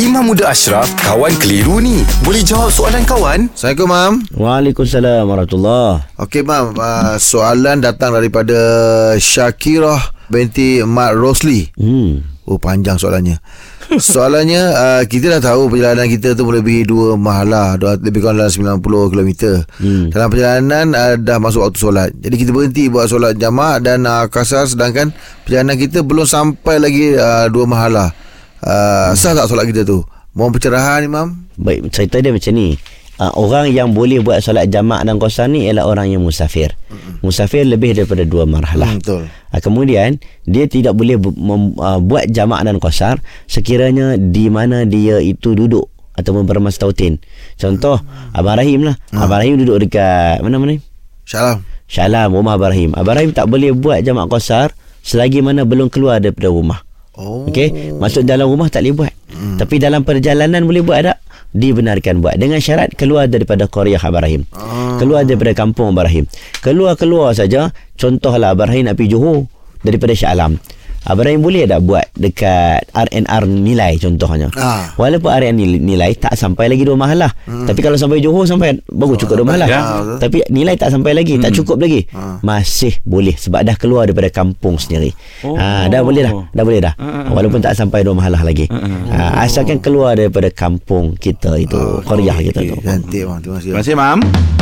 Imam Muda Ashraf, kawan keliru ni. Boleh jawab soalan kawan? Assalamualaikum, Mam. Waalaikumsalam warahmatullahi Okey, Mam. Uh, soalan datang daripada Syakirah binti Mat Rosli. Hmm. Oh, panjang soalannya. Soalannya, uh, kita dah tahu perjalanan kita tu melebihi dua mahalah. Lebih kurang dalam 90 km. Hmm. Dalam perjalanan, uh, dah masuk waktu solat. Jadi, kita berhenti buat solat jamaah dan uh, kasar. Sedangkan perjalanan kita belum sampai lagi uh, dua mahalah. Uh, sah tak solat kita tu? Mohon pencerahan, Imam. Baik, cerita dia macam ni. Uh, orang yang boleh buat solat jamak dan qasar ni ialah orang yang musafir. Musafir lebih daripada dua marhalah. Hmm, betul. Uh, kemudian dia tidak boleh bu- mem, uh, buat jamak dan qasar sekiranya di mana dia itu duduk ataupun bermas tautin. Contoh Abang Rahim lah. Abang Rahim duduk dekat mana mana? Shalom. Syalam rumah Abang Rahim. Abang Rahim tak boleh buat jamak qasar selagi mana belum keluar daripada rumah. Oh. Okey, masuk dalam rumah tak boleh buat. Hmm. Tapi dalam perjalanan boleh buat tak? Dibenarkan buat dengan syarat keluar daripada Korea Abang Rahim. Ah. Keluar daripada kampung Abang Rahim. Keluar-keluar saja, contohlah Abang Rahim nak pergi Johor daripada Shah Alam. Abang Rahim boleh tak buat dekat RNR nilai contohnya. Ah. Walaupun RNR nilai, tak sampai lagi dua mahalah. Hmm. Tapi kalau sampai Johor sampai baru cukup dua mahalah. ya. Tapi nilai tak sampai lagi, tak cukup lagi. Ah. Masih boleh sebab dah keluar daripada kampung sendiri. Oh. Ha, dah boleh dah. Dah boleh dah. Walaupun tak sampai dua mahalah lagi. Ha, asalkan keluar daripada kampung kita itu, Korea kita tu. Cantik, Mam. Terima kasih. Terima kasih, Mam.